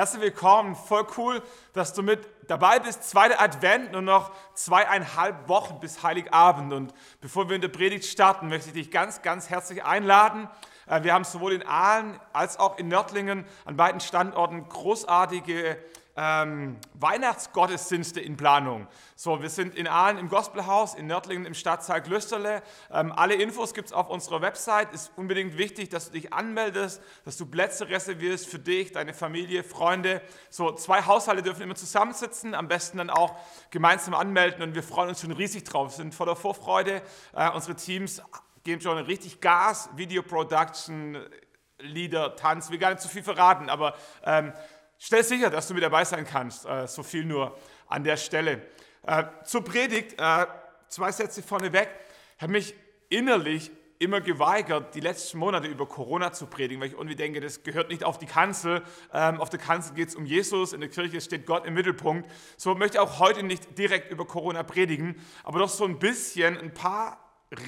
Herzlich willkommen, voll cool, dass du mit dabei bist. Zweiter Advent, nur noch zweieinhalb Wochen bis Heiligabend. Und bevor wir in der Predigt starten, möchte ich dich ganz, ganz herzlich einladen. Äh, wir haben sowohl in Aalen als auch in Nördlingen an beiden Standorten großartige ähm, Weihnachtsgottesdienste in Planung. So, wir sind in Aalen im Gospelhaus, in Nördlingen im Stadtteil Glösterle. Ähm, alle Infos gibt es auf unserer Website. Ist unbedingt wichtig, dass du dich anmeldest, dass du Plätze reservierst für dich, deine Familie, Freunde. So, zwei Haushalte dürfen immer zusammensitzen, am besten dann auch gemeinsam anmelden und wir freuen uns schon riesig drauf, wir sind voller Vorfreude. Äh, unsere Teams geben schon richtig Gas, Video Production, Lieder, Tanz, wir gar nicht zu viel verraten, aber ähm, Stell sicher, dass du mit dabei sein kannst. Äh, so viel nur an der Stelle. Äh, zur Predigt, äh, zwei Sätze vorneweg. Ich habe mich innerlich immer geweigert, die letzten Monate über Corona zu predigen, weil ich irgendwie denke, das gehört nicht auf die Kanzel. Ähm, auf der Kanzel geht es um Jesus, in der Kirche steht Gott im Mittelpunkt. So möchte ich auch heute nicht direkt über Corona predigen, aber doch so ein bisschen ein paar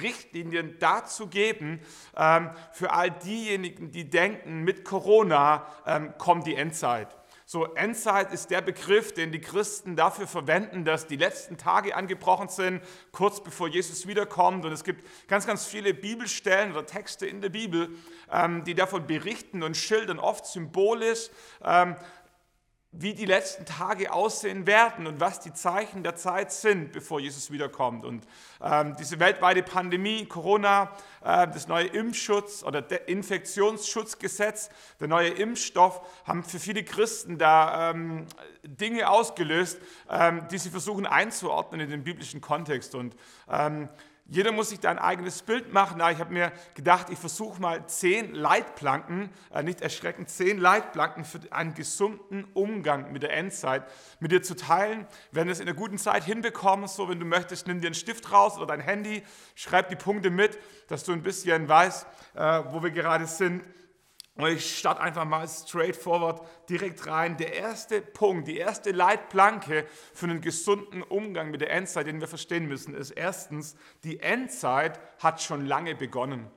Richtlinien dazu geben, ähm, für all diejenigen, die denken, mit Corona ähm, kommt die Endzeit. So, Endzeit ist der Begriff, den die Christen dafür verwenden, dass die letzten Tage angebrochen sind, kurz bevor Jesus wiederkommt. Und es gibt ganz, ganz viele Bibelstellen oder Texte in der Bibel, ähm, die davon berichten und schildern, oft symbolisch, ähm, wie die letzten Tage aussehen werden und was die Zeichen der Zeit sind, bevor Jesus wiederkommt. Und ähm, diese weltweite Pandemie, Corona, äh, das neue Impfschutz oder Infektionsschutzgesetz, der neue Impfstoff haben für viele Christen da ähm, Dinge ausgelöst, ähm, die sie versuchen einzuordnen in den biblischen Kontext. Und ähm, jeder muss sich da ein eigenes Bild machen. ich habe mir gedacht, ich versuche mal zehn Leitplanken, äh, nicht erschreckend, zehn Leitplanken für einen gesunden Umgang mit der Endzeit mit dir zu teilen. Wir werden es in einer guten Zeit hinbekommen. So, wenn du möchtest, nimm dir einen Stift raus oder dein Handy, schreib die Punkte mit, dass du ein bisschen weißt, äh, wo wir gerade sind. Und ich starte einfach mal straightforward direkt rein. Der erste Punkt, die erste Leitplanke für einen gesunden Umgang mit der Endzeit, den wir verstehen müssen, ist erstens, die Endzeit hat schon lange begonnen.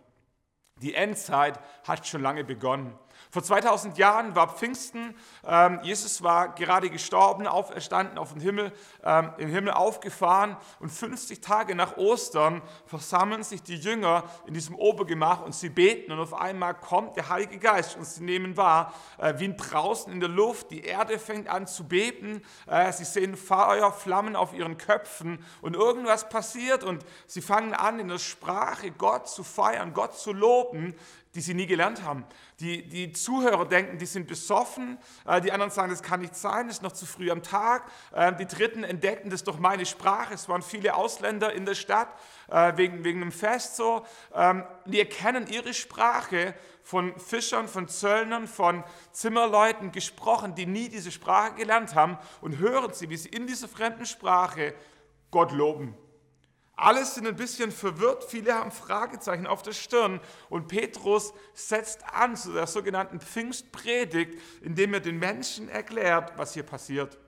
Die Endzeit hat schon lange begonnen. Vor 2000 Jahren war Pfingsten. Ähm, Jesus war gerade gestorben, auferstanden, auf den Himmel, ähm, im Himmel aufgefahren. Und 50 Tage nach Ostern versammeln sich die Jünger in diesem Obergemach und sie beten. Und auf einmal kommt der Heilige Geist und sie nehmen wahr, äh, wie ein Brausen in der Luft. Die Erde fängt an zu beben. Äh, sie sehen Feuer, Flammen auf ihren Köpfen und irgendwas passiert. Und sie fangen an, in der Sprache Gott zu feiern, Gott zu loben die sie nie gelernt haben. Die, die Zuhörer denken, die sind besoffen, äh, die anderen sagen, das kann nicht sein, es ist noch zu früh am Tag. Äh, die Dritten entdeckten, das ist doch meine Sprache. Es waren viele Ausländer in der Stadt äh, wegen, wegen einem Fest so. Ähm, die erkennen ihre Sprache von Fischern, von Zöllnern, von Zimmerleuten gesprochen, die nie diese Sprache gelernt haben und hören sie, wie sie in dieser fremden Sprache Gott loben. Alle sind ein bisschen verwirrt, viele haben Fragezeichen auf der Stirn und Petrus setzt an zu der sogenannten Pfingstpredigt, indem er den Menschen erklärt, was hier passiert.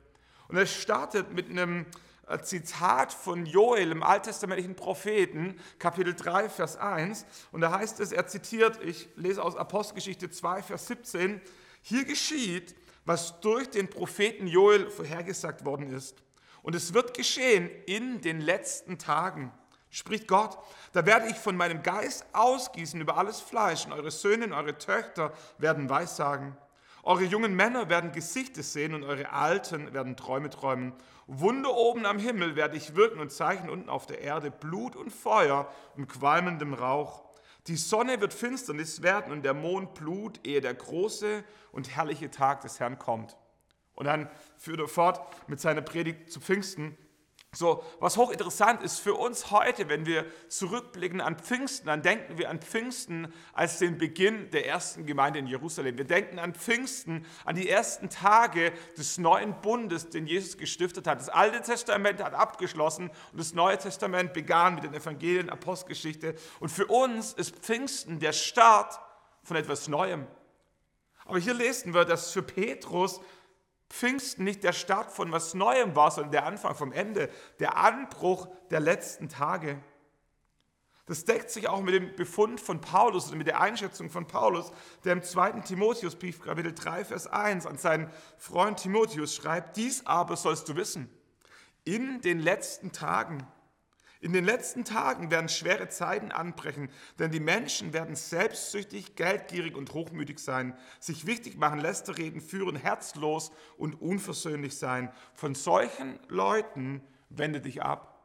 Und er startet mit einem äh, Zitat von Joel im alttestamentlichen Propheten, Kapitel 3, Vers 1. Und da heißt es, er zitiert, ich lese aus Apostelgeschichte 2, Vers 17, hier geschieht, was durch den Propheten Joel vorhergesagt worden ist. Und es wird geschehen in den letzten Tagen, spricht Gott. Da werde ich von meinem Geist ausgießen über alles Fleisch und eure Söhne und eure Töchter werden Weissagen. Eure jungen Männer werden Gesichter sehen und eure Alten werden Träume träumen. Wunder oben am Himmel werde ich wirken und Zeichen unten auf der Erde, Blut und Feuer und qualmendem Rauch. Die Sonne wird Finsternis werden und der Mond Blut, ehe der große und herrliche Tag des Herrn kommt. Und dann führt er fort mit seiner Predigt zu Pfingsten. So, was hochinteressant ist für uns heute, wenn wir zurückblicken an Pfingsten, dann denken wir an Pfingsten als den Beginn der ersten Gemeinde in Jerusalem. Wir denken an Pfingsten, an die ersten Tage des neuen Bundes, den Jesus gestiftet hat. Das Alte Testament hat abgeschlossen und das Neue Testament begann mit den Evangelien, Apostelgeschichte. Und für uns ist Pfingsten der Start von etwas Neuem. Aber hier lesen wir, dass für Petrus Pfingsten nicht der Start von was Neuem war, sondern der Anfang vom Ende, der Anbruch der letzten Tage. Das deckt sich auch mit dem Befund von Paulus oder mit der Einschätzung von Paulus, der im 2. Timotheusbrief, Kapitel 3, Vers 1 an seinen Freund Timotheus schreibt, dies aber sollst du wissen, in den letzten Tagen, in den letzten Tagen werden schwere Zeiten anbrechen, denn die Menschen werden selbstsüchtig, geldgierig und hochmütig sein, sich wichtig machen, Läster reden, führen, herzlos und unversöhnlich sein. Von solchen Leuten wende dich ab.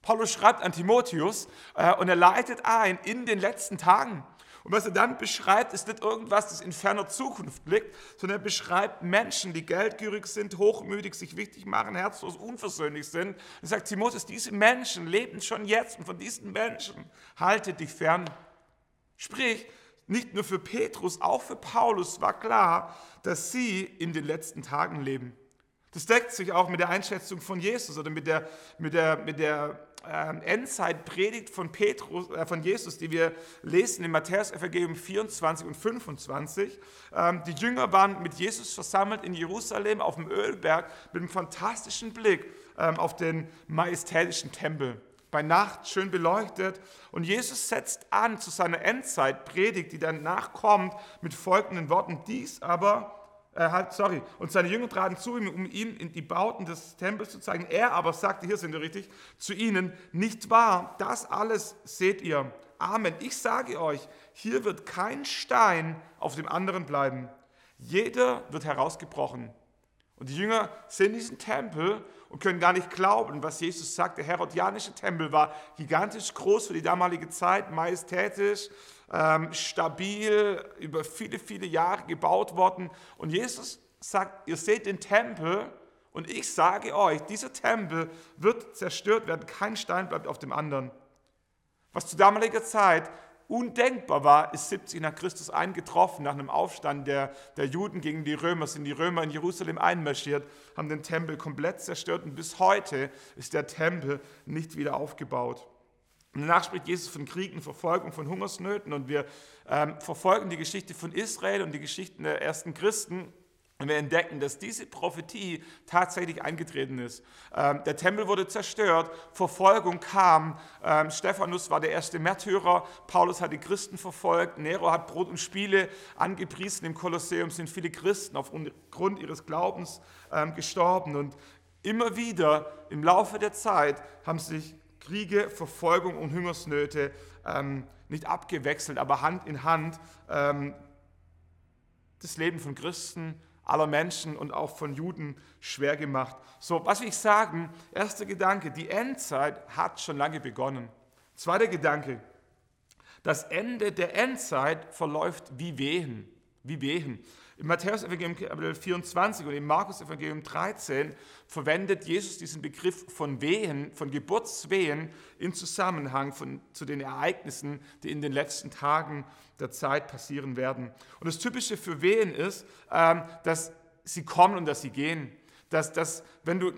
Paulus schreibt an Timotheus äh, und er leitet ein in den letzten Tagen. Und was er dann beschreibt, ist nicht irgendwas, das in ferner Zukunft liegt, sondern er beschreibt Menschen, die geldgierig sind, hochmütig, sich wichtig machen, herzlos, unversöhnlich sind. Er sagt, Timotheus, diese Menschen leben schon jetzt und von diesen Menschen halte dich fern. Sprich, nicht nur für Petrus, auch für Paulus war klar, dass sie in den letzten Tagen leben. Das deckt sich auch mit der Einschätzung von Jesus oder mit der, mit der, mit der Endzeitpredigt von, Petrus, äh, von Jesus, die wir lesen im Matthäus-Evangelium 24 und 25. Ähm, die Jünger waren mit Jesus versammelt in Jerusalem auf dem Ölberg mit einem fantastischen Blick ähm, auf den majestätischen Tempel. Bei Nacht schön beleuchtet. Und Jesus setzt an zu seiner Endzeitpredigt, die danach kommt, mit folgenden Worten. Dies aber äh, sorry, und seine Jünger traten zu ihm, um ihm in die Bauten des Tempels zu zeigen. Er aber sagte, hier sind wir richtig, zu ihnen, nicht wahr, das alles seht ihr. Amen. Ich sage euch, hier wird kein Stein auf dem anderen bleiben. Jeder wird herausgebrochen. Und die Jünger sehen diesen Tempel und können gar nicht glauben, was Jesus sagt. Der herodianische Tempel war gigantisch groß für die damalige Zeit, majestätisch, ähm, stabil, über viele, viele Jahre gebaut worden. Und Jesus sagt, ihr seht den Tempel und ich sage euch, dieser Tempel wird zerstört werden, kein Stein bleibt auf dem anderen. Was zu damaliger Zeit undenkbar war, ist 70 nach Christus eingetroffen. Nach einem Aufstand der, der Juden gegen die Römer sind die Römer in Jerusalem einmarschiert, haben den Tempel komplett zerstört und bis heute ist der Tempel nicht wieder aufgebaut. Danach spricht Jesus von Kriegen, Verfolgung, von Hungersnöten und wir ähm, verfolgen die Geschichte von Israel und die Geschichten der ersten Christen und wir entdecken, dass diese Prophetie tatsächlich eingetreten ist. Ähm, der Tempel wurde zerstört, Verfolgung kam. Ähm, Stephanus war der erste Märtyrer, Paulus hat die Christen verfolgt, Nero hat Brot und Spiele angepriesen. Im Kolosseum sind viele Christen aufgrund ihres Glaubens ähm, gestorben. Und immer wieder im Laufe der Zeit haben sich Kriege, Verfolgung und Hungersnöte nicht abgewechselt, aber Hand in Hand das Leben von Christen aller Menschen und auch von Juden schwer gemacht. So, was will ich sagen? Erster Gedanke, die Endzeit hat schon lange begonnen. Zweiter Gedanke, das Ende der Endzeit verläuft wie Wehen, wie Wehen. Im Matthäus-Evangelium Kapitel 24 und im Markus-Evangelium 13 verwendet Jesus diesen Begriff von Wehen, von Geburtswehen in Zusammenhang von, zu den Ereignissen, die in den letzten Tagen der Zeit passieren werden. Und das Typische für Wehen ist, ähm, dass sie kommen und dass sie gehen. Dass, dass wenn du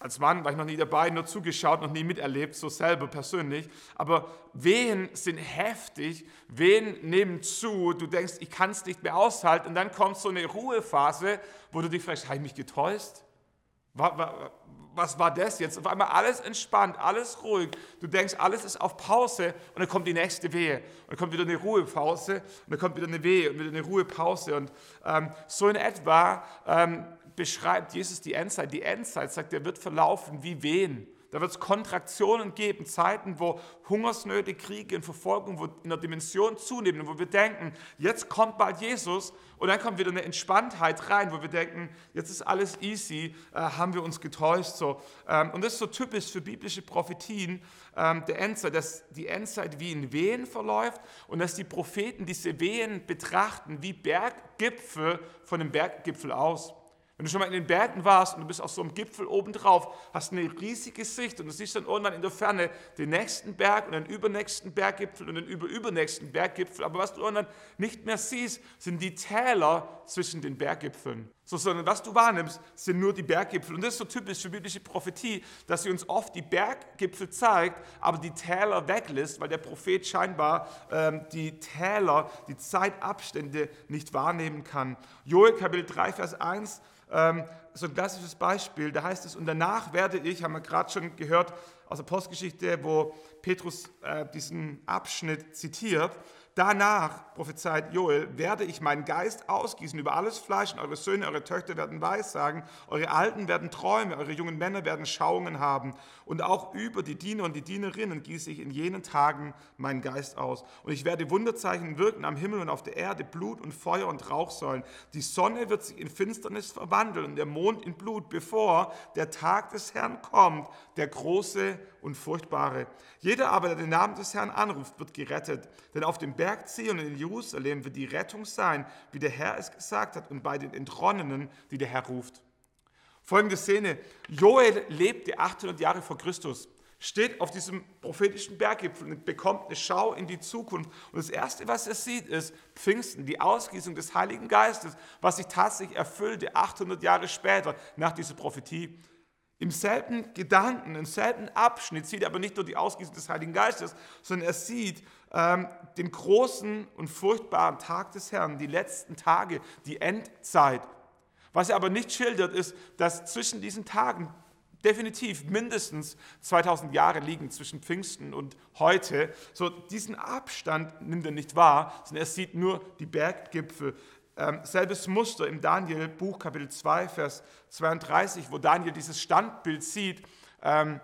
als Mann war ich noch nie dabei, nur zugeschaut, noch nie miterlebt, so selber persönlich. Aber Wehen sind heftig, Wehen nehmen zu, du denkst, ich kann es nicht mehr aushalten. Und dann kommt so eine Ruhephase, wo du dich fragst, habe ich mich getäuscht? Was war das jetzt? Auf einmal alles entspannt, alles ruhig. Du denkst, alles ist auf Pause und dann kommt die nächste Wehe. Und dann kommt wieder eine Ruhepause und dann kommt wieder eine Wehe und wieder eine Ruhepause. Und ähm, so in etwa ähm, beschreibt Jesus die Endzeit. Die Endzeit, sagt er, wird verlaufen wie Wehen. Da wird es Kontraktionen geben, Zeiten, wo Hungersnöte, Kriege und Verfolgung wo in der Dimension zunehmen, wo wir denken, jetzt kommt bald Jesus und dann kommt wieder eine Entspanntheit rein, wo wir denken, jetzt ist alles easy, äh, haben wir uns getäuscht. So. Ähm, und das ist so typisch für biblische Prophetien ähm, der Endzeit, dass die Endzeit wie in Wehen verläuft und dass die Propheten diese Wehen betrachten wie Berggipfel von dem Berggipfel aus. Wenn du schon mal in den Bergen warst und du bist auf so einem Gipfel oben drauf, hast eine riesige Sicht und du siehst dann irgendwann in der Ferne den nächsten Berg und den übernächsten Berggipfel und den überübernächsten Berggipfel. Aber was du irgendwann nicht mehr siehst, sind die Täler zwischen den Berggipfeln. So, sondern was du wahrnimmst, sind nur die Berggipfel. Und das ist so typisch für biblische Prophetie, dass sie uns oft die Berggipfel zeigt, aber die Täler weglässt, weil der Prophet scheinbar ähm, die Täler, die Zeitabstände nicht wahrnehmen kann. Joel Kapitel 3, Vers 1 ähm, so ein klassisches Beispiel, da heißt es, und danach werde ich, haben wir gerade schon gehört, aus der Postgeschichte, wo Petrus äh, diesen Abschnitt zitiert. Danach, prophezeit Joel, werde ich meinen Geist ausgießen über alles Fleisch und eure Söhne, eure Töchter werden Weissagen, eure Alten werden Träume, eure jungen Männer werden Schauungen haben und auch über die Diener und die Dienerinnen gieße ich in jenen Tagen meinen Geist aus. Und ich werde Wunderzeichen wirken am Himmel und auf der Erde, Blut und Feuer und Rauchsäulen. Die Sonne wird sich in Finsternis verwandeln und der Mond in Blut, bevor der Tag des Herrn kommt, der große und furchtbare. Jeder aber, der den Namen des Herrn anruft, wird gerettet. Denn auf dem Berg Zion in Jerusalem wird die Rettung sein, wie der Herr es gesagt hat, und bei den Entronnenen, die der Herr ruft. Folgende Szene. Joel lebte 800 Jahre vor Christus, steht auf diesem prophetischen Berggipfel und bekommt eine Schau in die Zukunft. Und das Erste, was er sieht, ist Pfingsten, die Ausgießung des Heiligen Geistes, was sich tatsächlich erfüllte 800 Jahre später nach dieser Prophetie. Im selben Gedanken, im selben Abschnitt sieht er aber nicht nur die Ausgießung des Heiligen Geistes, sondern er sieht ähm, den großen und furchtbaren Tag des Herrn, die letzten Tage, die Endzeit. Was er aber nicht schildert, ist, dass zwischen diesen Tagen definitiv mindestens 2000 Jahre liegen zwischen Pfingsten und heute. So diesen Abstand nimmt er nicht wahr, sondern er sieht nur die Berggipfel. Ähm, selbes Muster im Daniel-Buch, Kapitel 2, Vers 32, wo Daniel dieses Standbild sieht ähm,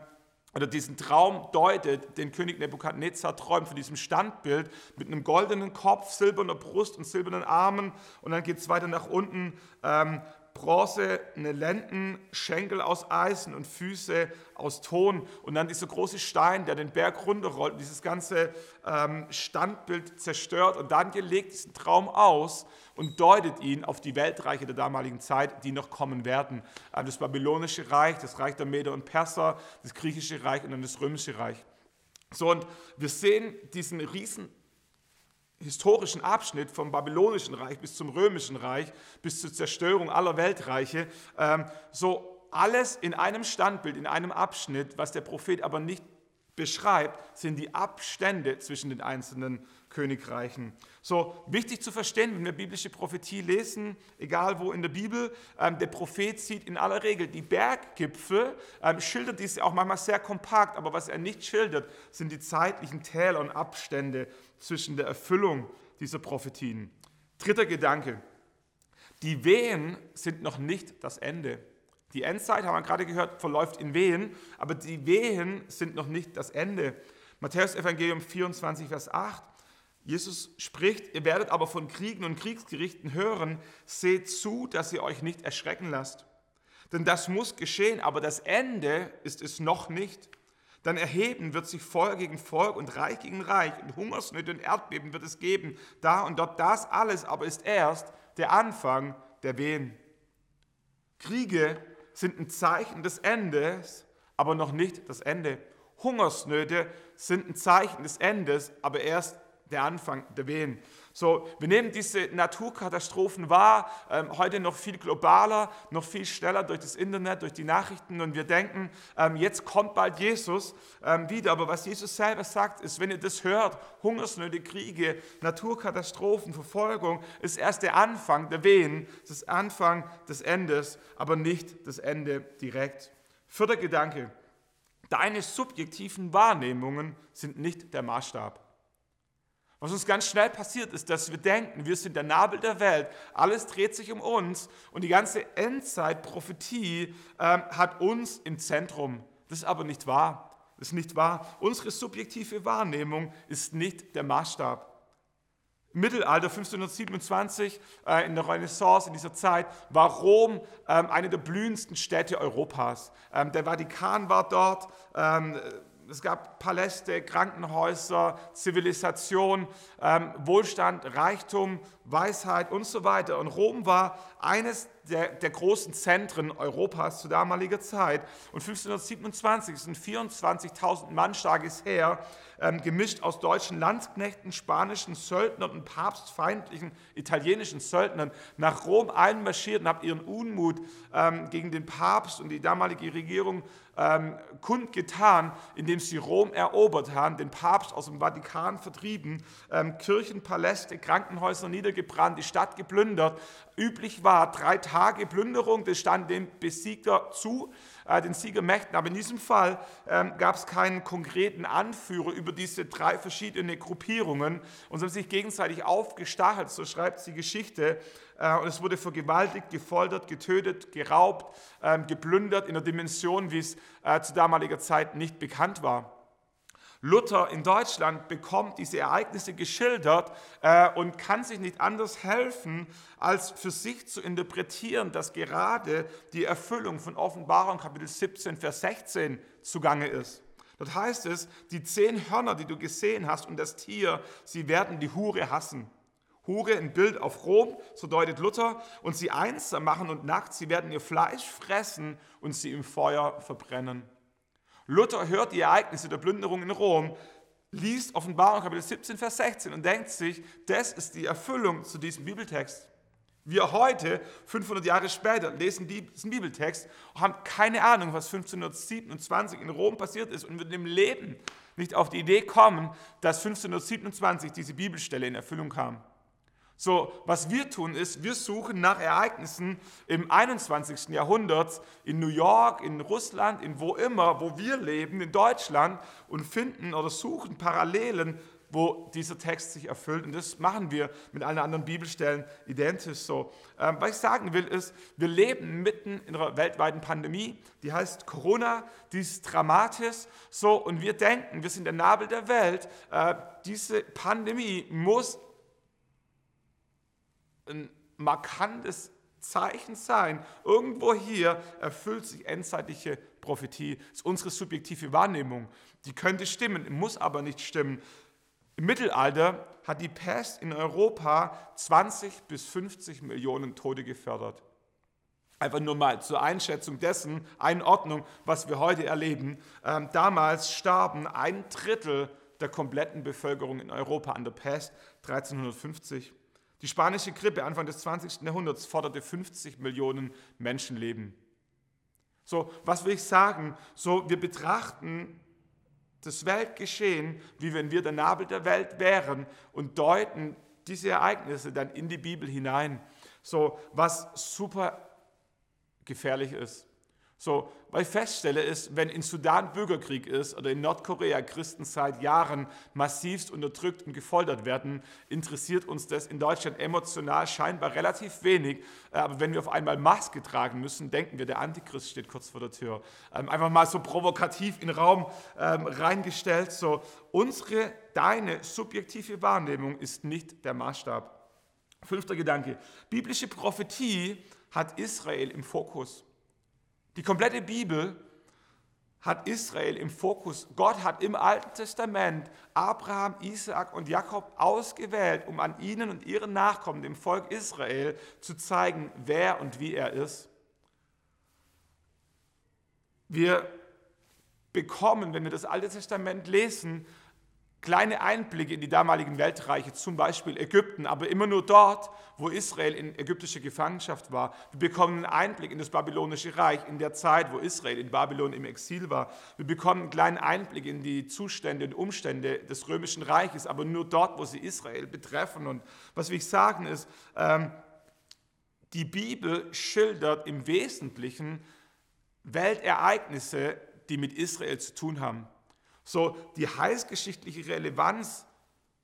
oder diesen Traum deutet, den König Nebukadnezar träumt von diesem Standbild mit einem goldenen Kopf, silberner Brust und silbernen Armen. Und dann geht es weiter nach unten. Ähm, Bronze, eine Lenden, Schenkel aus Eisen und Füße aus Ton und dann dieser große Stein, der den Berg runterrollt und dieses ganze ähm, Standbild zerstört. Und Daniel legt diesen Traum aus und deutet ihn auf die Weltreiche der damaligen Zeit, die noch kommen werden. Äh, das babylonische Reich, das Reich der Meder und Perser, das griechische Reich und dann das römische Reich. So, und wir sehen diesen riesen historischen Abschnitt vom babylonischen Reich bis zum römischen Reich, bis zur Zerstörung aller Weltreiche, ähm, so alles in einem Standbild, in einem Abschnitt, was der Prophet aber nicht beschreibt, sind die Abstände zwischen den einzelnen Königreichen. So wichtig zu verstehen, wenn wir biblische Prophetie lesen, egal wo in der Bibel, ähm, der Prophet sieht in aller Regel die Berggipfel, ähm, schildert diese auch manchmal sehr kompakt, aber was er nicht schildert, sind die zeitlichen Täler und Abstände zwischen der Erfüllung dieser Prophetien. Dritter Gedanke. Die Wehen sind noch nicht das Ende. Die Endzeit, haben wir gerade gehört, verläuft in Wehen, aber die Wehen sind noch nicht das Ende. Matthäus Evangelium 24, Vers 8. Jesus spricht, ihr werdet aber von Kriegen und Kriegsgerichten hören, seht zu, dass ihr euch nicht erschrecken lasst. Denn das muss geschehen, aber das Ende ist es noch nicht. Dann erheben wird sich Volk gegen Volk und Reich gegen Reich und Hungersnöte und Erdbeben wird es geben, da und dort. Das alles aber ist erst der Anfang der Wehen. Kriege sind ein Zeichen des Endes, aber noch nicht das Ende. Hungersnöte sind ein Zeichen des Endes, aber erst der Anfang der Wehen. So, wir nehmen diese Naturkatastrophen wahr, ähm, heute noch viel globaler, noch viel schneller durch das Internet, durch die Nachrichten und wir denken, ähm, jetzt kommt bald Jesus ähm, wieder. Aber was Jesus selber sagt, ist, wenn ihr das hört, Hungersnöte, Kriege, Naturkatastrophen, Verfolgung, ist erst der Anfang der Wehen, das Anfang des Endes, aber nicht das Ende direkt. Vierter Gedanke, deine subjektiven Wahrnehmungen sind nicht der Maßstab. Was uns ganz schnell passiert ist, dass wir denken, wir sind der Nabel der Welt, alles dreht sich um uns und die ganze Endzeitprophetie ähm, hat uns im Zentrum. Das ist aber nicht wahr. Das ist nicht wahr. Unsere subjektive Wahrnehmung ist nicht der Maßstab. Im Mittelalter 1527, äh, in der Renaissance, in dieser Zeit, war Rom ähm, eine der blühendsten Städte Europas. Ähm, der Vatikan war dort. Ähm, es gab Paläste, Krankenhäuser, Zivilisation, ähm, Wohlstand, Reichtum, Weisheit und so weiter. Und Rom war eines der, der großen Zentren Europas zu damaliger Zeit. Und 1527 ist ein 24.000 Mann starkes Heer, ähm, gemischt aus deutschen Landsknechten, spanischen Söldnern und papstfeindlichen italienischen Söldnern, nach Rom einmarschiert und hat ihren Unmut ähm, gegen den Papst und die damalige Regierung ähm, kundgetan, indem sie Rom erobert haben, den Papst aus dem Vatikan vertrieben, ähm, Kirchen, Paläste, Krankenhäuser niedergebrannt, die Stadt geplündert, üblich war. Drei Tage Plünderung, das stand dem Besieger zu, äh, den Siegermächten. Aber in diesem Fall ähm, gab es keinen konkreten Anführer über diese drei verschiedene Gruppierungen und sie haben sich gegenseitig aufgestachelt, so schreibt die Geschichte. Äh, und es wurde vergewaltigt, gefoltert, getötet, geraubt, äh, geplündert in einer Dimension, wie es äh, zu damaliger Zeit nicht bekannt war. Luther in Deutschland bekommt diese Ereignisse geschildert äh, und kann sich nicht anders helfen, als für sich zu interpretieren, dass gerade die Erfüllung von Offenbarung Kapitel 17, Vers 16 zugange ist. Dort heißt es, die zehn Hörner, die du gesehen hast und das Tier, sie werden die Hure hassen. Hure ein Bild auf Rom, so deutet Luther, und sie einsam machen und nackt, sie werden ihr Fleisch fressen und sie im Feuer verbrennen. Luther hört die Ereignisse der Plünderung in Rom, liest Offenbarung Kapitel 17, Vers 16 und denkt sich, das ist die Erfüllung zu diesem Bibeltext. Wir heute, 500 Jahre später, lesen diesen Bibeltext und haben keine Ahnung, was 1527 in Rom passiert ist und würden im Leben nicht auf die Idee kommen, dass 1527 diese Bibelstelle in Erfüllung kam. So, was wir tun ist, wir suchen nach Ereignissen im 21. Jahrhundert in New York, in Russland, in wo immer, wo wir leben, in Deutschland und finden oder suchen Parallelen, wo dieser Text sich erfüllt. Und das machen wir mit allen anderen Bibelstellen identisch so. Ähm, was ich sagen will, ist, wir leben mitten in einer weltweiten Pandemie, die heißt Corona, die ist dramatisch so und wir denken, wir sind der Nabel der Welt. Äh, diese Pandemie muss ein markantes Zeichen sein. Irgendwo hier erfüllt sich endzeitliche Prophetie. Das ist unsere subjektive Wahrnehmung. Die könnte stimmen, muss aber nicht stimmen. Im Mittelalter hat die Pest in Europa 20 bis 50 Millionen Tote gefördert. Einfach nur mal zur Einschätzung dessen, Einordnung, was wir heute erleben. Ähm, damals starben ein Drittel der kompletten Bevölkerung in Europa an der Pest 1350. Die spanische Grippe Anfang des 20. Jahrhunderts forderte 50 Millionen Menschenleben. So, was will ich sagen? So, wir betrachten das Weltgeschehen, wie wenn wir der Nabel der Welt wären und deuten diese Ereignisse dann in die Bibel hinein. So, was super gefährlich ist. So, was ich feststelle ist, wenn in Sudan Bürgerkrieg ist oder in Nordkorea Christen seit Jahren massivst unterdrückt und gefoltert werden, interessiert uns das in Deutschland emotional scheinbar relativ wenig. Äh, aber wenn wir auf einmal Maske tragen müssen, denken wir, der Antichrist steht kurz vor der Tür. Ähm, einfach mal so provokativ in den Raum ähm, reingestellt. So, unsere, deine subjektive Wahrnehmung ist nicht der Maßstab. Fünfter Gedanke. Biblische Prophetie hat Israel im Fokus. Die komplette Bibel hat Israel im Fokus. Gott hat im Alten Testament Abraham, Isaak und Jakob ausgewählt, um an ihnen und ihren Nachkommen, dem Volk Israel, zu zeigen, wer und wie er ist. Wir bekommen, wenn wir das Alte Testament lesen, kleine Einblicke in die damaligen Weltreiche, zum Beispiel Ägypten, aber immer nur dort, wo Israel in ägyptischer Gefangenschaft war. Wir bekommen einen Einblick in das babylonische Reich, in der Zeit, wo Israel in Babylon im Exil war. Wir bekommen einen kleinen Einblick in die Zustände und Umstände des römischen Reiches, aber nur dort, wo sie Israel betreffen. Und was ich sagen ist, ähm, die Bibel schildert im Wesentlichen Weltereignisse, die mit Israel zu tun haben. So die heißgeschichtliche Relevanz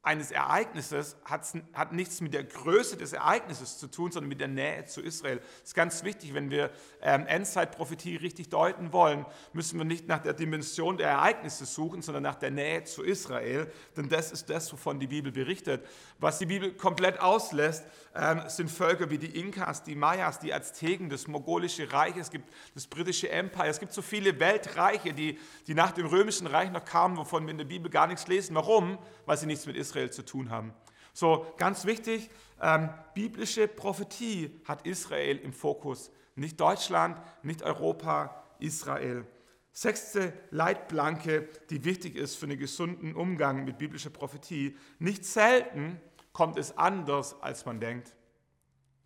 eines Ereignisses hat, nichts mit der Größe des Ereignisses zu tun, sondern mit der Nähe zu Israel. Das ist ganz wichtig, wenn wir ähm, Endzeitprophetie richtig deuten wollen, müssen wir nicht nach der Dimension der Ereignisse suchen, sondern nach der Nähe zu Israel, denn das ist das, wovon die Bibel berichtet. Was die Bibel komplett auslässt, ähm, sind Völker wie die Inkas, die Mayas, die Azteken, das mongolische Reich, es gibt das britische Empire, es gibt so viele Weltreiche, die, die nach dem römischen Reich noch kamen, wovon wir in der Bibel gar nichts lesen. Warum? Weil sie nichts mit Israel Israel zu tun haben. So, ganz wichtig, ähm, biblische Prophetie hat Israel im Fokus. Nicht Deutschland, nicht Europa, Israel. Sechste Leitplanke, die wichtig ist für einen gesunden Umgang mit biblischer Prophetie. Nicht selten kommt es anders, als man denkt.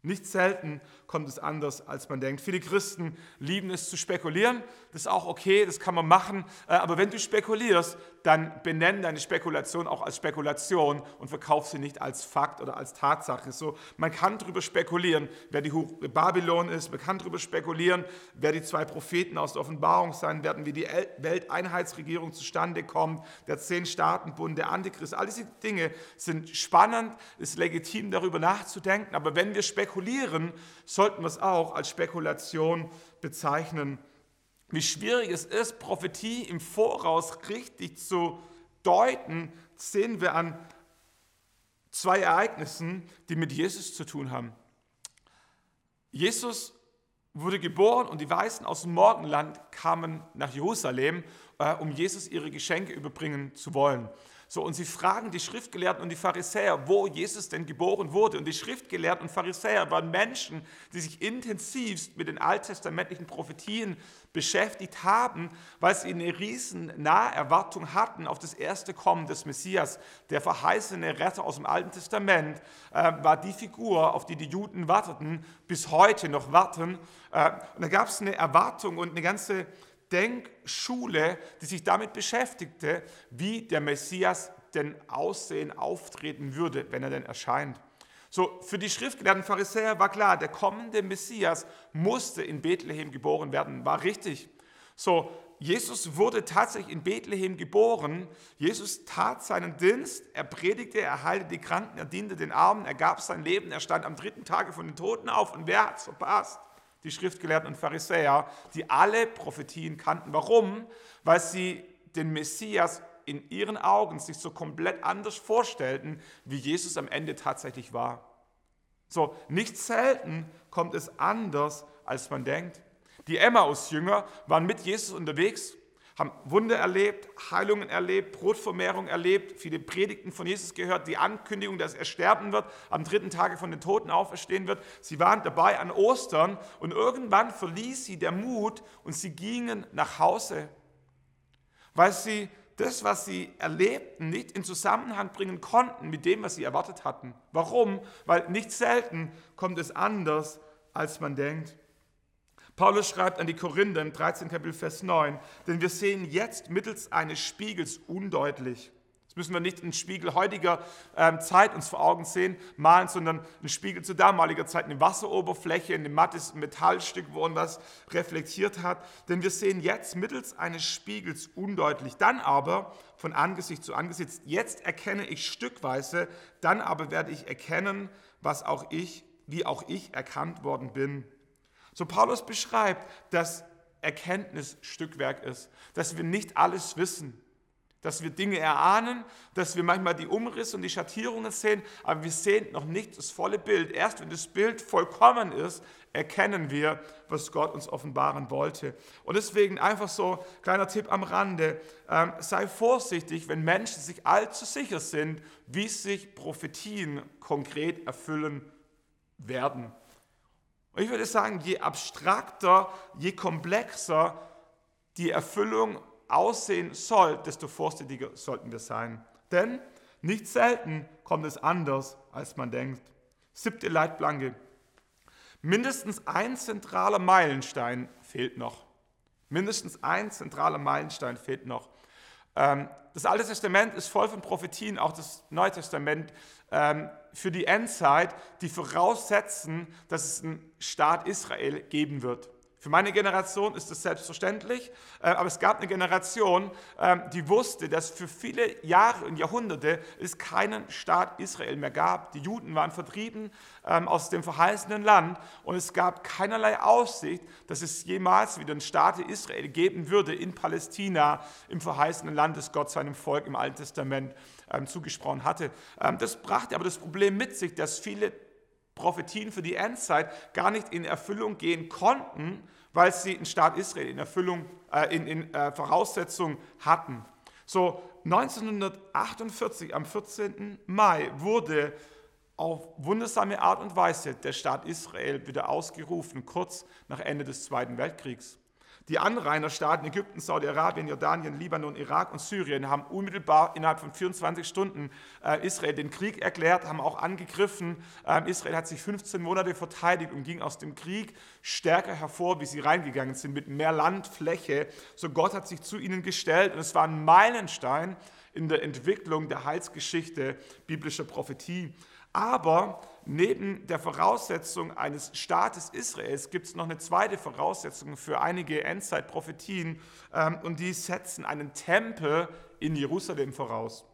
Nicht selten kommt es anders, als man denkt. Viele Christen lieben es zu spekulieren. Das ist auch okay, das kann man machen. Äh, aber wenn du spekulierst, dann benenn deine Spekulation auch als Spekulation und verkauf sie nicht als Fakt oder als Tatsache. So, man kann darüber spekulieren, wer die Babylon ist. Man kann darüber spekulieren, wer die zwei Propheten aus der Offenbarung sein werden, wie die Welteinheitsregierung zustande kommt, der Zehn-Staaten-Bund, der Antichrist. All diese Dinge sind spannend, ist legitim, darüber nachzudenken. Aber wenn wir spekulieren, sollten wir es auch als Spekulation bezeichnen. Wie schwierig es ist, Prophetie im Voraus richtig zu deuten, sehen wir an zwei Ereignissen, die mit Jesus zu tun haben. Jesus wurde geboren und die Weißen aus dem Morgenland kamen nach Jerusalem, äh, um Jesus ihre Geschenke überbringen zu wollen. So, und sie fragen die Schriftgelehrten und die Pharisäer, wo Jesus denn geboren wurde. Und die Schriftgelehrten und Pharisäer waren Menschen, die sich intensivst mit den alttestamentlichen Prophetien beschäftigt haben, weil sie eine riesen Naherwartung hatten auf das erste Kommen des Messias. Der verheißene Retter aus dem Alten Testament äh, war die Figur, auf die die Juden warteten, bis heute noch warten. Äh, und da gab es eine Erwartung und eine ganze Denkschule, die sich damit beschäftigte, wie der Messias denn aussehen, auftreten würde, wenn er denn erscheint. So, für die schriftgelehrten Pharisäer war klar, der kommende Messias musste in Bethlehem geboren werden, war richtig. So, Jesus wurde tatsächlich in Bethlehem geboren. Jesus tat seinen Dienst, er predigte, er heilte die Kranken, er diente den Armen, er gab sein Leben, er stand am dritten Tage von den Toten auf. Und wer hat es verpasst? Die Schriftgelehrten und Pharisäer, die alle Prophetien kannten. Warum? Weil sie den Messias in ihren Augen sich so komplett anders vorstellten, wie Jesus am Ende tatsächlich war. So, nicht selten kommt es anders, als man denkt. Die Emmaus-Jünger waren mit Jesus unterwegs haben Wunder erlebt, Heilungen erlebt, Brotvermehrung erlebt, viele Predigten von Jesus gehört, die Ankündigung, dass er sterben wird, am dritten Tage von den Toten auferstehen wird. Sie waren dabei an Ostern und irgendwann verließ sie der Mut und sie gingen nach Hause, weil sie das, was sie erlebten, nicht in Zusammenhang bringen konnten mit dem, was sie erwartet hatten. Warum? Weil nicht selten kommt es anders, als man denkt. Paulus schreibt an die Korinther in 13 Kapitel Vers 9, denn wir sehen jetzt mittels eines Spiegels undeutlich. Das müssen wir nicht einen Spiegel heutiger ähm, Zeit uns vor Augen sehen, malen, sondern einen Spiegel zu damaliger Zeit, eine Wasseroberfläche, ein mattes Metallstück, wo man was reflektiert hat. Denn wir sehen jetzt mittels eines Spiegels undeutlich. Dann aber von Angesicht zu Angesicht, jetzt erkenne ich stückweise, dann aber werde ich erkennen, was auch ich, wie auch ich erkannt worden bin. So Paulus beschreibt, dass Erkenntnis Stückwerk ist, dass wir nicht alles wissen, dass wir Dinge erahnen, dass wir manchmal die Umrisse und die Schattierungen sehen, aber wir sehen noch nicht das volle Bild. Erst wenn das Bild vollkommen ist, erkennen wir, was Gott uns offenbaren wollte. Und deswegen einfach so kleiner Tipp am Rande, ähm, sei vorsichtig, wenn Menschen sich allzu sicher sind, wie sich Prophetien konkret erfüllen werden. Und ich würde sagen, je abstrakter, je komplexer die Erfüllung aussehen soll, desto vorsichtiger sollten wir sein. Denn nicht selten kommt es anders, als man denkt. Siebte Leitplanke. Mindestens ein zentraler Meilenstein fehlt noch. Mindestens ein zentraler Meilenstein fehlt noch. Ähm, das Alte Testament ist voll von Prophetien, auch das Neue Testament ähm, für die Endzeit, die voraussetzen, dass es einen Staat Israel geben wird. Für meine Generation ist das selbstverständlich, äh, aber es gab eine Generation, ähm, die wusste, dass für viele Jahre und Jahrhunderte es keinen Staat Israel mehr gab. Die Juden waren vertrieben ähm, aus dem verheißenen Land und es gab keinerlei Aussicht, dass es jemals wieder einen Staat Israel geben würde in Palästina, im verheißenen Land, das Gott seinem Volk im Alten Testament ähm, zugesprochen hatte. Das brachte aber das Problem mit sich, dass viele Prophetien für die Endzeit gar nicht in Erfüllung gehen konnten, weil sie den Staat Israel in Erfüllung, äh, in, in äh, Voraussetzung hatten. So 1948, am 14. Mai, wurde auf wundersame Art und Weise der Staat Israel wieder ausgerufen, kurz nach Ende des Zweiten Weltkriegs. Die Anrainerstaaten Ägypten, Saudi-Arabien, Jordanien, Libanon, Irak und Syrien haben unmittelbar innerhalb von 24 Stunden äh, Israel den Krieg erklärt, haben auch angegriffen. Ähm, Israel hat sich 15 Monate verteidigt und ging aus dem Krieg stärker hervor, wie sie reingegangen sind, mit mehr Landfläche. So Gott hat sich zu ihnen gestellt und es war ein Meilenstein in der Entwicklung der Heilsgeschichte biblischer Prophetie. Aber neben der Voraussetzung eines Staates Israels gibt es noch eine zweite Voraussetzung für einige Endzeitprophetien ähm, und die setzen einen Tempel in Jerusalem voraus.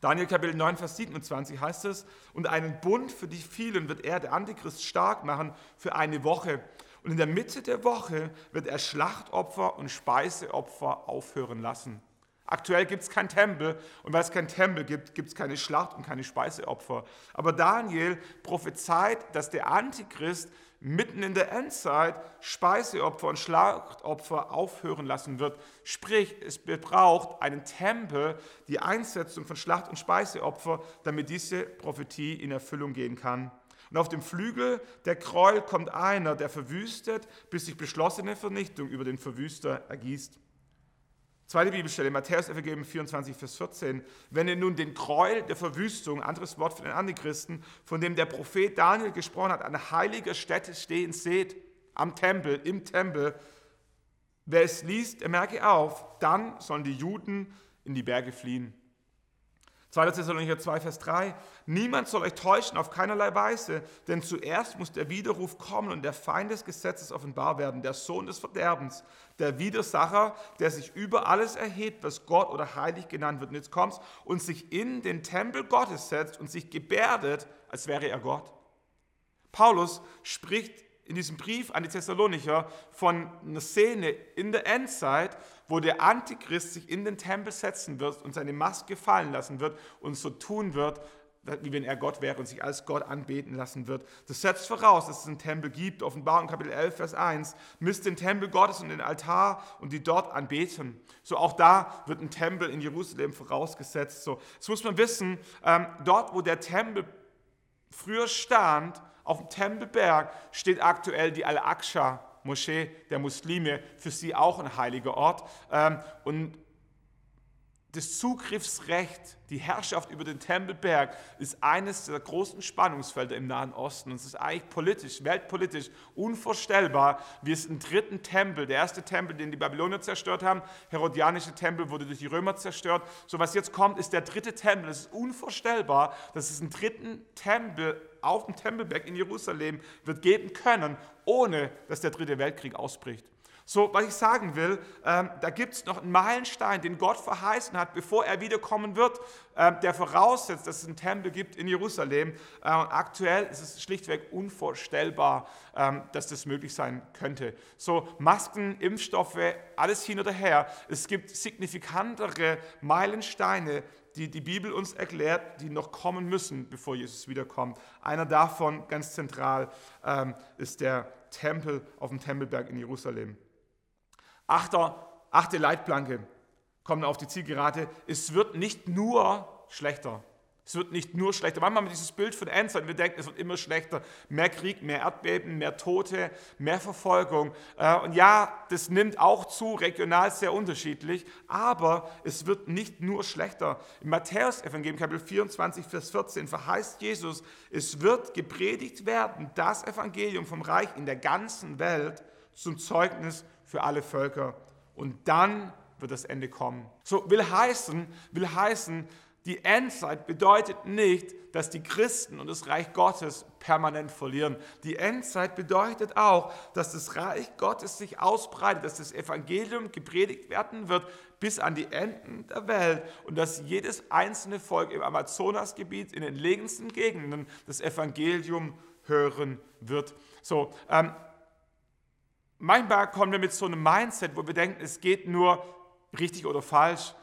Daniel Kapitel 9, Vers 27 heißt es, und einen Bund für die vielen wird er, der Antichrist, stark machen für eine Woche. Und in der Mitte der Woche wird er Schlachtopfer und Speiseopfer aufhören lassen. Aktuell gibt es keinen Tempel und weil es keinen Tempel gibt, gibt es keine Schlacht und keine Speiseopfer. Aber Daniel prophezeit, dass der Antichrist mitten in der Endzeit Speiseopfer und Schlachtopfer aufhören lassen wird. Sprich, es braucht einen Tempel, die Einsetzung von Schlacht- und Speiseopfer, damit diese Prophetie in Erfüllung gehen kann. Und auf dem Flügel der Gräuel kommt einer, der verwüstet, bis sich beschlossene Vernichtung über den Verwüster ergießt. Zweite Bibelstelle, Matthäus Evangelium 24, Vers 14. Wenn ihr nun den Gräuel der Verwüstung, anderes Wort für den Antichristen, von dem der Prophet Daniel gesprochen hat, an heiliger Stätte stehen seht, am Tempel, im Tempel, wer es liest, er merke auf, dann sollen die Juden in die Berge fliehen. 2. Thessalonicher 2, Vers 3. Niemand soll euch täuschen auf keinerlei Weise, denn zuerst muss der Widerruf kommen und der Feind des Gesetzes offenbar werden, der Sohn des Verderbens, der Widersacher, der sich über alles erhebt, was Gott oder heilig genannt wird. Und jetzt kommt's und sich in den Tempel Gottes setzt und sich gebärdet, als wäre er Gott. Paulus spricht in diesem Brief an die Thessalonicher von einer Szene in der Endzeit, wo der Antichrist sich in den Tempel setzen wird und seine Maske fallen lassen wird und so tun wird, wie wenn er Gott wäre und sich als Gott anbeten lassen wird. Das setzt voraus, dass es einen Tempel gibt. Offenbarung Kapitel 11, Vers 1. Misst den Tempel Gottes und den Altar und die dort anbeten. So auch da wird ein Tempel in Jerusalem vorausgesetzt. So, das muss man wissen. Ähm, dort, wo der Tempel früher stand, auf dem Tempelberg steht aktuell die Al-Aqsa, Moschee der Muslime, für sie auch ein heiliger Ort. Ähm, und das Zugriffsrecht, die Herrschaft über den Tempelberg ist eines der großen Spannungsfelder im Nahen Osten. Und es ist eigentlich politisch, weltpolitisch unvorstellbar, wie es einen dritten Tempel, der erste Tempel, den die Babylonier zerstört haben, Herodianische Tempel wurde durch die Römer zerstört. So was jetzt kommt, ist der dritte Tempel. Es ist unvorstellbar, dass es einen dritten Tempel auf dem Tempelberg in Jerusalem wird geben können, ohne dass der dritte Weltkrieg ausbricht. So, was ich sagen will, ähm, da gibt es noch einen Meilenstein, den Gott verheißen hat, bevor er wiederkommen wird, ähm, der voraussetzt, dass es einen Tempel gibt in Jerusalem. Äh, aktuell ist es schlichtweg unvorstellbar, ähm, dass das möglich sein könnte. So, Masken, Impfstoffe, alles hin oder her. Es gibt signifikantere Meilensteine, die die Bibel uns erklärt, die noch kommen müssen, bevor Jesus wiederkommt. Einer davon, ganz zentral, ähm, ist der Tempel auf dem Tempelberg in Jerusalem. Achter, achte Leitplanke, kommen auf die Zielgerade. Es wird nicht nur schlechter. Es wird nicht nur schlechter. Manchmal haben wir dieses Bild von Endzeit, wir denken, es wird immer schlechter. Mehr Krieg, mehr Erdbeben, mehr Tote, mehr Verfolgung. Äh, und ja, das nimmt auch zu, regional sehr unterschiedlich, aber es wird nicht nur schlechter. Im Matthäus-Evangelium, Kapitel 24, Vers 14, verheißt Jesus, es wird gepredigt werden, das Evangelium vom Reich in der ganzen Welt zum Zeugnis für alle Völker. Und dann wird das Ende kommen. So will heißen, will heißen, die Endzeit bedeutet nicht, dass die Christen und das Reich Gottes permanent verlieren. Die Endzeit bedeutet auch, dass das Reich Gottes sich ausbreitet, dass das Evangelium gepredigt werden wird bis an die Enden der Welt und dass jedes einzelne Volk im Amazonasgebiet, in den legensten Gegenden, das Evangelium hören wird. So, ähm, manchmal kommen wir mit so einem Mindset, wo wir denken, es geht nur richtig oder falsch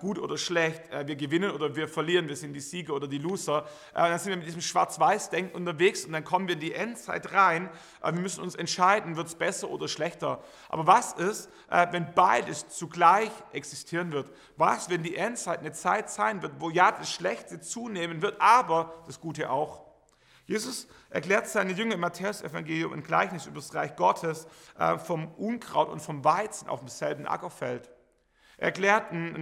gut oder schlecht, äh, wir gewinnen oder wir verlieren, wir sind die Sieger oder die Loser. Äh, dann sind wir mit diesem Schwarz-Weiß-Denken unterwegs und dann kommen wir in die Endzeit rein. Äh, wir müssen uns entscheiden, wird es besser oder schlechter. Aber was ist, wenn beides zugleich existieren wird? Was, wenn die Endzeit eine Zeit sein wird, wo ja das Schlechte zunehmen wird, aber das Gute auch? Jesus erklärt seine Jünger im Matthäus-Evangelium ein Gleichnis über das Reich Gottes vom Unkraut und vom Weizen auf demselben Ackerfeld. Er erklärt, ein,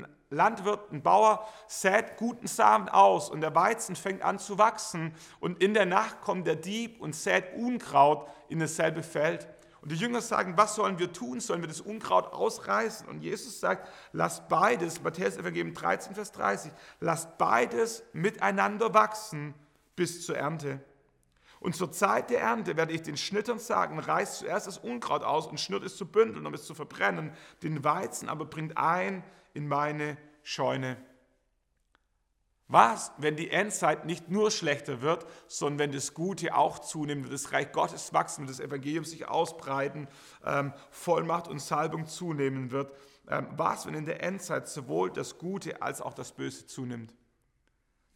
ein Landwirt, ein Bauer sät guten Samen aus und der Weizen fängt an zu wachsen und in der Nacht kommt der Dieb und sät Unkraut in dasselbe Feld. Und die Jünger sagen, was sollen wir tun? Sollen wir das Unkraut ausreißen? Und Jesus sagt, lasst beides, Matthäus Evangelium 13, Vers 30, lasst beides miteinander wachsen bis zur Ernte. Und zur Zeit der Ernte werde ich den Schnittern sagen, reißt zuerst das Unkraut aus und schnürt es zu bündeln, um es zu verbrennen. Den Weizen aber bringt ein in meine Scheune. Was, wenn die Endzeit nicht nur schlechter wird, sondern wenn das Gute auch zunimmt, das Reich Gottes wachsen und das Evangelium sich ausbreiten, ähm, Vollmacht und Salbung zunehmen wird? Ähm, was, wenn in der Endzeit sowohl das Gute als auch das Böse zunimmt?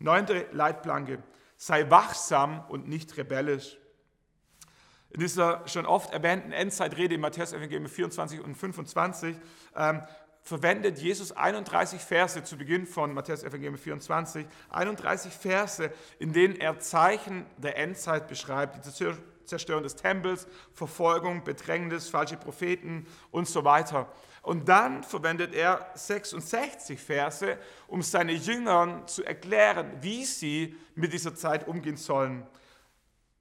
Neunte Leitplanke sei wachsam und nicht rebellisch. In dieser schon oft erwähnten Endzeitrede im Matthäus Evangelium 24 und 25 ähm, verwendet Jesus 31 Verse zu Beginn von Matthäus Evangelium 24, 31 Verse, in denen er Zeichen der Endzeit beschreibt, die Zerstörung des Tempels, Verfolgung, Bedrängnis, falsche Propheten und so weiter. Und dann verwendet er 66 Verse, um seine Jüngern zu erklären, wie sie mit dieser Zeit umgehen sollen.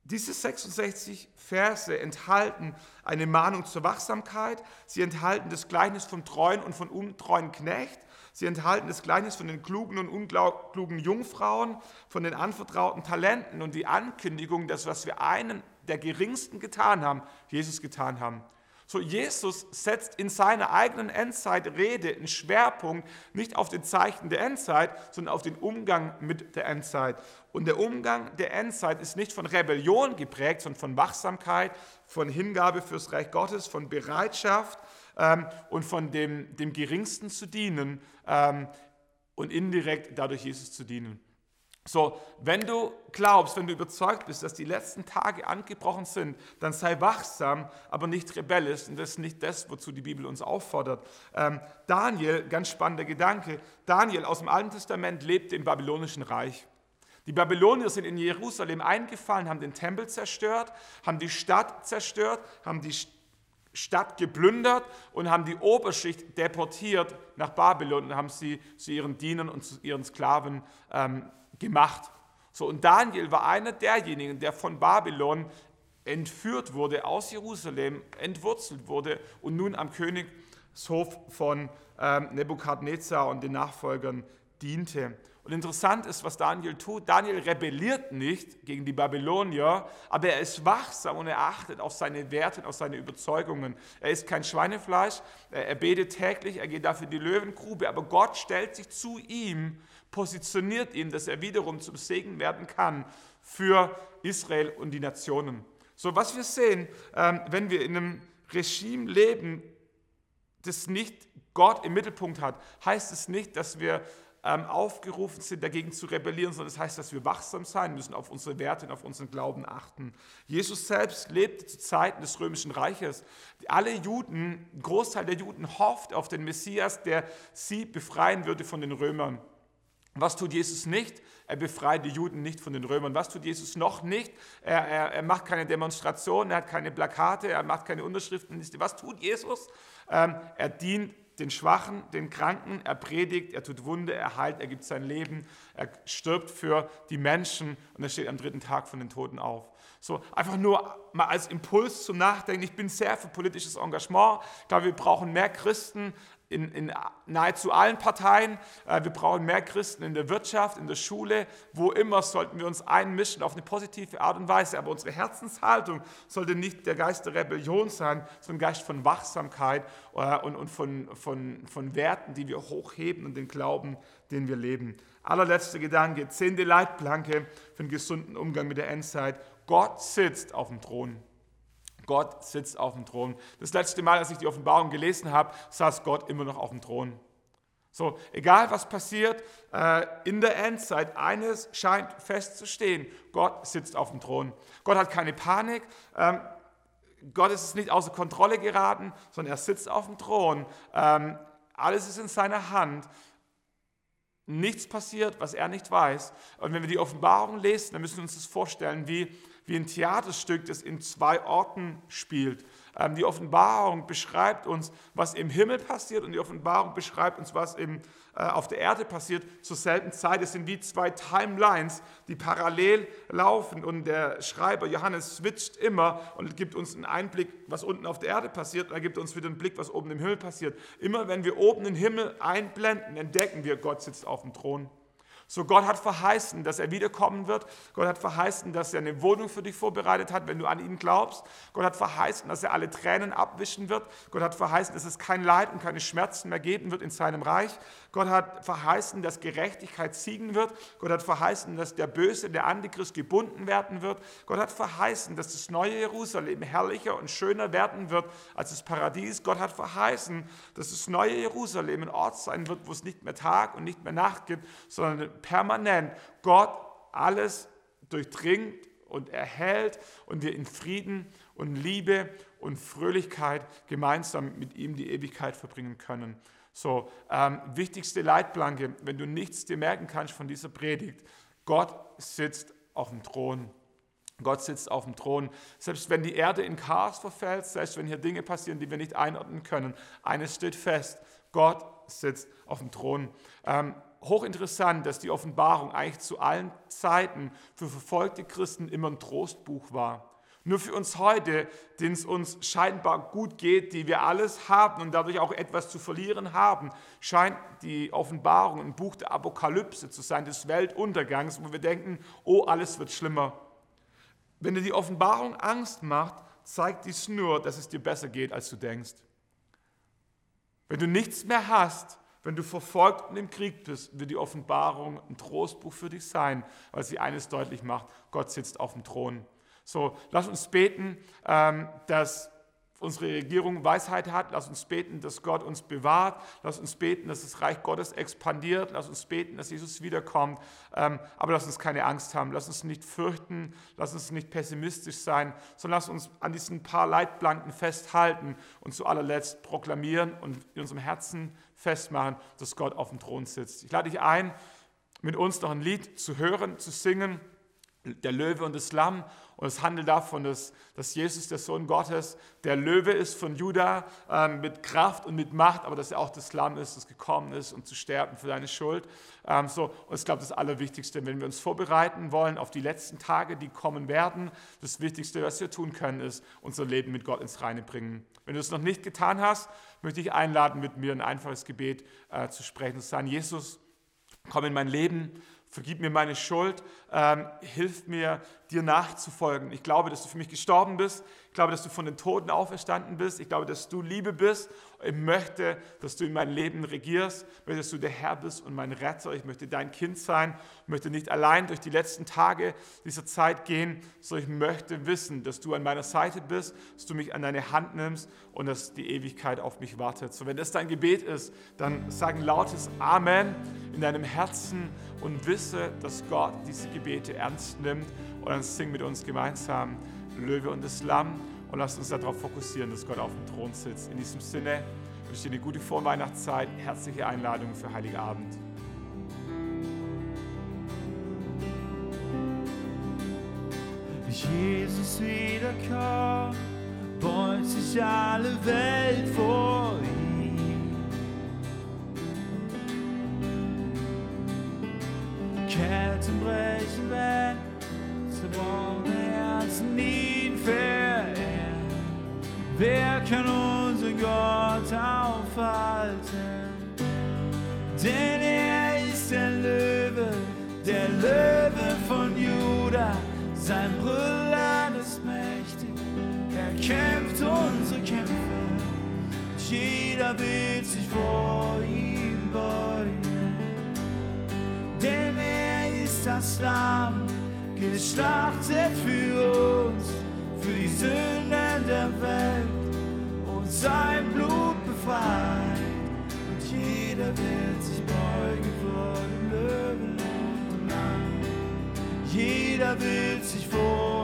Diese 66 Verse enthalten eine Mahnung zur Wachsamkeit, sie enthalten das Gleichnis vom treuen und von untreuen Knecht, sie enthalten das Gleichnis von den klugen und unklugen Jungfrauen, von den anvertrauten Talenten und die Ankündigung, dass was wir einen der geringsten getan haben, Jesus getan haben. So, Jesus setzt in seiner eigenen Endzeitrede einen Schwerpunkt nicht auf den Zeichen der Endzeit, sondern auf den Umgang mit der Endzeit. Und der Umgang der Endzeit ist nicht von Rebellion geprägt, sondern von Wachsamkeit, von Hingabe fürs Reich Gottes, von Bereitschaft ähm, und von dem, dem Geringsten zu dienen ähm, und indirekt dadurch Jesus zu dienen. So, wenn du glaubst, wenn du überzeugt bist, dass die letzten Tage angebrochen sind, dann sei wachsam, aber nicht rebellisch. Und das ist nicht das, wozu die Bibel uns auffordert. Ähm, Daniel, ganz spannender Gedanke, Daniel aus dem Alten Testament lebte im babylonischen Reich. Die Babylonier sind in Jerusalem eingefallen, haben den Tempel zerstört, haben die Stadt zerstört, haben die Stadt geplündert und haben die Oberschicht deportiert nach Babylon und haben sie zu ihren Dienern und zu ihren Sklaven ähm, gemacht. So, und Daniel war einer derjenigen, der von Babylon entführt wurde, aus Jerusalem entwurzelt wurde und nun am Königshof von ähm, Nebukadnezar und den Nachfolgern diente. Und interessant ist, was Daniel tut. Daniel rebelliert nicht gegen die Babylonier, aber er ist wachsam und er achtet auf seine Werte und auf seine Überzeugungen. Er isst kein Schweinefleisch, er betet täglich, er geht dafür die Löwengrube, aber Gott stellt sich zu ihm positioniert ihn, dass er wiederum zum Segen werden kann für Israel und die Nationen. So, was wir sehen, ähm, wenn wir in einem Regime leben, das nicht Gott im Mittelpunkt hat, heißt es nicht, dass wir ähm, aufgerufen sind, dagegen zu rebellieren, sondern es das heißt, dass wir wachsam sein müssen, auf unsere Werte und auf unseren Glauben achten. Jesus selbst lebte zu Zeiten des Römischen Reiches. Alle Juden, ein Großteil der Juden hofft auf den Messias, der sie befreien würde von den Römern. Was tut Jesus nicht? Er befreit die Juden nicht von den Römern. Was tut Jesus noch nicht? Er, er, er macht keine Demonstrationen, er hat keine Plakate, er macht keine Unterschriftenliste. Was tut Jesus? Ähm, er dient den Schwachen, den Kranken, er predigt, er tut Wunde, er heilt, er gibt sein Leben, er stirbt für die Menschen und er steht am dritten Tag von den Toten auf. So einfach nur mal als Impuls zum Nachdenken. Ich bin sehr für politisches Engagement. Ich glaube, wir brauchen mehr Christen in, in, nahezu allen Parteien. Äh, wir brauchen mehr Christen in der Wirtschaft, in der Schule, wo immer sollten wir uns einmischen auf eine positive Art und Weise. Aber unsere Herzenshaltung sollte nicht der Geist der Rebellion sein, sondern Geist von Wachsamkeit äh, und, und von, von, von Werten, die wir hochheben und den Glauben, den wir leben. Allerletzter Gedanke, zehnte Leitplanke für einen gesunden Umgang mit der Endzeit. Gott sitzt auf dem Thron. Gott sitzt auf dem Thron. Das letzte Mal, als ich die Offenbarung gelesen habe, saß Gott immer noch auf dem Thron. So, egal was passiert, äh, in der Endzeit, eines scheint festzustehen, Gott sitzt auf dem Thron. Gott hat keine Panik, ähm, Gott ist nicht außer Kontrolle geraten, sondern er sitzt auf dem Thron. Ähm, alles ist in seiner Hand. nichts passiert, was er nicht weiß. Und wenn wir die Offenbarung lesen, dann müssen wir uns das vorstellen, wie, wie ein Theaterstück, das in zwei Orten spielt. Ähm, die Offenbarung beschreibt uns, was im Himmel passiert und die Offenbarung beschreibt uns, was im, äh, auf der Erde passiert zur selben Zeit. Es sind wie zwei Timelines, die parallel laufen und der Schreiber Johannes switcht immer und gibt uns einen Einblick, was unten auf der Erde passiert und er gibt uns wieder einen Blick, was oben im Himmel passiert. Immer wenn wir oben den Himmel einblenden, entdecken wir, Gott sitzt auf dem Thron. So, Gott hat verheißen, dass er wiederkommen wird. Gott hat verheißen, dass er eine Wohnung für dich vorbereitet hat, wenn du an ihn glaubst. Gott hat verheißen, dass er alle Tränen abwischen wird. Gott hat verheißen, dass es kein Leid und keine Schmerzen mehr geben wird in seinem Reich. Gott hat verheißen, dass Gerechtigkeit siegen wird. Gott hat verheißen, dass der Böse, der Antichrist gebunden werden wird. Gott hat verheißen, dass das neue Jerusalem herrlicher und schöner werden wird als das Paradies. Gott hat verheißen, dass das neue Jerusalem ein Ort sein wird, wo es nicht mehr Tag und nicht mehr Nacht gibt, sondern permanent Gott alles durchdringt und erhält und wir in Frieden und Liebe und Fröhlichkeit gemeinsam mit ihm die Ewigkeit verbringen können. So, ähm, wichtigste Leitplanke, wenn du nichts dir merken kannst von dieser Predigt, Gott sitzt auf dem Thron. Gott sitzt auf dem Thron. Selbst wenn die Erde in Chaos verfällt, selbst wenn hier Dinge passieren, die wir nicht einordnen können, eines steht fest, Gott sitzt auf dem Thron. Ähm, hochinteressant, dass die Offenbarung eigentlich zu allen Zeiten für verfolgte Christen immer ein Trostbuch war. Nur für uns heute, denen es uns scheinbar gut geht, die wir alles haben und dadurch auch etwas zu verlieren haben, scheint die Offenbarung ein Buch der Apokalypse zu sein, des Weltuntergangs, wo wir denken, oh, alles wird schlimmer. Wenn dir die Offenbarung Angst macht, zeigt dies nur, dass es dir besser geht, als du denkst. Wenn du nichts mehr hast, wenn du verfolgt und im Krieg bist, wird die Offenbarung ein Trostbuch für dich sein, weil sie eines deutlich macht, Gott sitzt auf dem Thron. So, lass uns beten, ähm, dass unsere Regierung Weisheit hat. Lass uns beten, dass Gott uns bewahrt. Lass uns beten, dass das Reich Gottes expandiert. Lass uns beten, dass Jesus wiederkommt. Ähm, aber lass uns keine Angst haben. Lass uns nicht fürchten. Lass uns nicht pessimistisch sein, sondern lass uns an diesen paar Leitplanken festhalten und zu allerletzt proklamieren und in unserem Herzen festmachen, dass Gott auf dem Thron sitzt. Ich lade dich ein, mit uns noch ein Lied zu hören, zu singen. Der Löwe und das Lamm und es handelt davon, dass, dass Jesus, der Sohn Gottes, der Löwe ist von Juda ähm, mit Kraft und mit Macht, aber dass er auch das Lamm ist, das gekommen ist, um zu sterben für deine Schuld. Ähm, so, und ich glaube, das Allerwichtigste, wenn wir uns vorbereiten wollen auf die letzten Tage, die kommen werden, das Wichtigste, was wir tun können, ist unser Leben mit Gott ins Reine bringen. Wenn du es noch nicht getan hast, möchte ich einladen, mit mir ein einfaches Gebet äh, zu sprechen und zu sagen, Jesus, komm in mein Leben vergib mir meine Schuld, ähm, hilf mir, dir nachzufolgen. Ich glaube, dass du für mich gestorben bist. Ich glaube, dass du von den Toten auferstanden bist. Ich glaube, dass du Liebe bist. Ich möchte, dass du in mein Leben regierst. Ich möchte, dass du der Herr bist und mein Retter. Ich möchte dein Kind sein. Ich möchte nicht allein durch die letzten Tage dieser Zeit gehen, sondern ich möchte wissen, dass du an meiner Seite bist, dass du mich an deine Hand nimmst und dass die Ewigkeit auf mich wartet. So, wenn das dein Gebet ist, dann sag ein lautes Amen in deinem Herzen und wisse, dass Gott diese Gebete ernst nimmt und dann sing mit uns gemeinsam Löwe und das Lamm und lass uns darauf fokussieren, dass Gott auf dem Thron sitzt. In diesem Sinne wünsche ich dir eine gute Vorweihnachtszeit, herzliche Einladung für Heiligabend. Jesus wiederkommt, beugt sich alle Welt vor ihm. Ketten brechen weg, zerbrochene Herzen verehren. Wer kann unseren Gott aufhalten? Denn er ist der Löwe, der Löwe von Juda, sein Brüllen ist mächtig, er kämpft unsere Kämpfe, jeder will sich vor ihm beugen. Denn er ist das Lamm, geschlachtet für uns, für die Sünden der Welt und sein Blut befreit. Und jeder wird sich beugen vor dem Löwen und dem. Jeder wird sich vor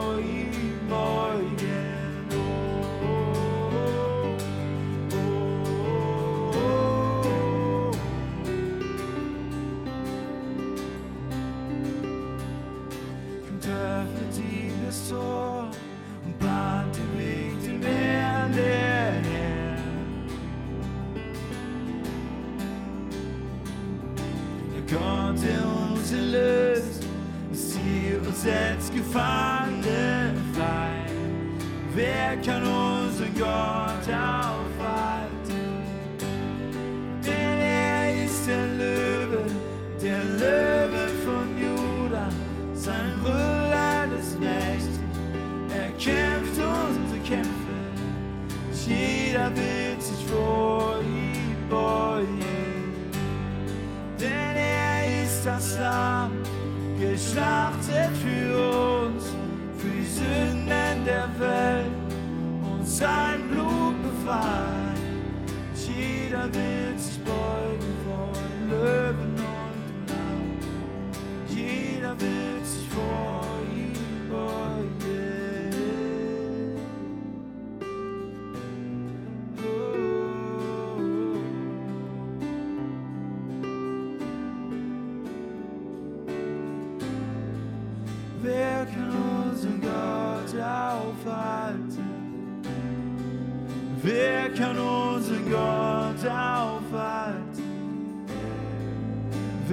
geschlachtet für uns, für die Sünden der Welt und sein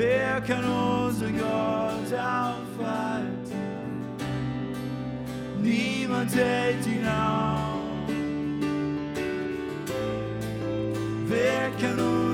Wer kann unser Gott aufhalten? Niemand hält ihn auf. Wer kann uns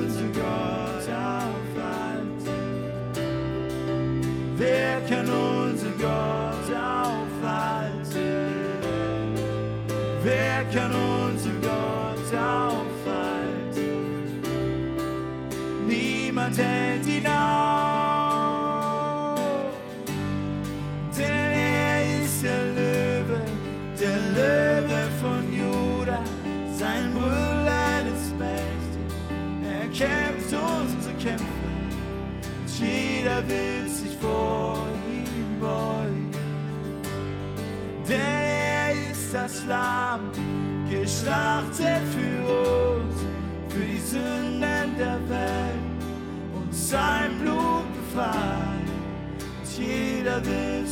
Schlacht für uns, für die Sünden der Welt. Und sein Blut befreit uns jeder will.